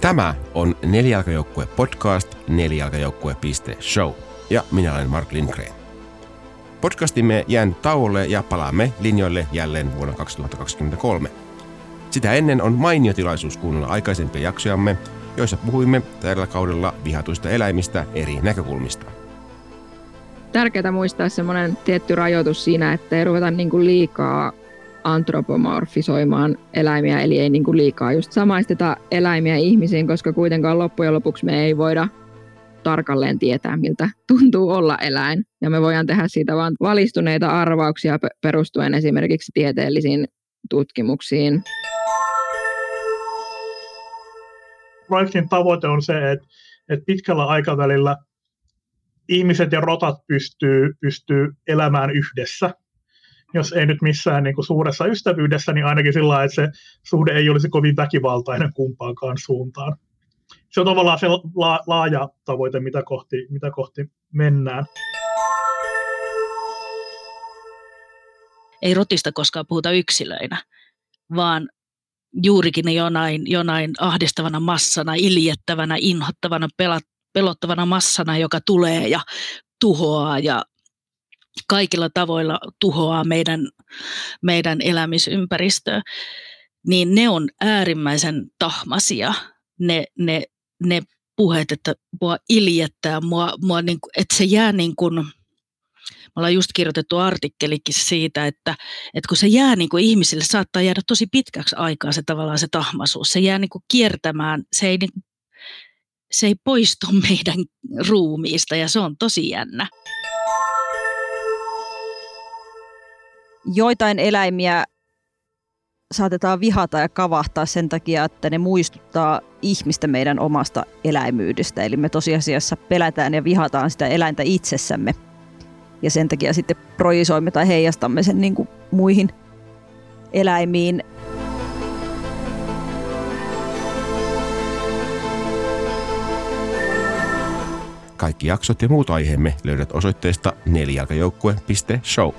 Tämä on Nelijalkajoukkue podcast nelijalkajoukkue.show ja minä olen Mark Lindgren. Podcastimme jään tauolle ja palaamme linjoille jälleen vuonna 2023. Sitä ennen on mainio tilaisuus kuunnella aikaisempia jaksojamme, joissa puhuimme tällä kaudella vihatuista eläimistä eri näkökulmista. Tärkeää muistaa semmoinen tietty rajoitus siinä, että ei ruveta niin liikaa antropomorfisoimaan eläimiä, eli ei niin kuin liikaa just samaisteta eläimiä ihmisiin, koska kuitenkaan loppujen lopuksi me ei voida tarkalleen tietää, miltä tuntuu olla eläin. Ja me voidaan tehdä siitä vain valistuneita arvauksia perustuen esimerkiksi tieteellisiin tutkimuksiin. Projektin tavoite on se, että, että pitkällä aikavälillä ihmiset ja rotat pystyy, pystyy elämään yhdessä jos ei nyt missään niin kuin suuressa ystävyydessä, niin ainakin sillä lailla, että se suhde ei olisi kovin väkivaltainen kumpaankaan suuntaan. Se on tavallaan se la- laaja tavoite, mitä kohti, mitä kohti mennään. Ei rotista koskaan puhuta yksilöinä, vaan juurikin jonain, jonain ahdistavana massana, iljettävänä, inhottavana, pelottavana massana, joka tulee ja tuhoaa ja kaikilla tavoilla tuhoaa meidän, meidän elämisympäristöä, niin ne on äärimmäisen tahmasia, ne, ne, ne puheet, että mua iljettää, mua, mua niin kuin, että se jää niin kuin, me ollaan just kirjoitettu artikkelikin siitä, että, että kun se jää niin kuin ihmisille, saattaa jäädä tosi pitkäksi aikaa se tavallaan se tahmaisuus. Se jää niin kuin kiertämään, se ei, niin, se ei poistu meidän ruumiista ja se on tosi jännä. Joitain eläimiä saatetaan vihata ja kavahtaa sen takia, että ne muistuttaa ihmistä meidän omasta eläimyydestä. Eli me tosiasiassa pelätään ja vihataan sitä eläintä itsessämme. Ja sen takia sitten projisoimme tai heijastamme sen niin kuin muihin eläimiin. Kaikki jaksot ja muut aiheemme löydät osoitteesta nelijalkajoukkue.show.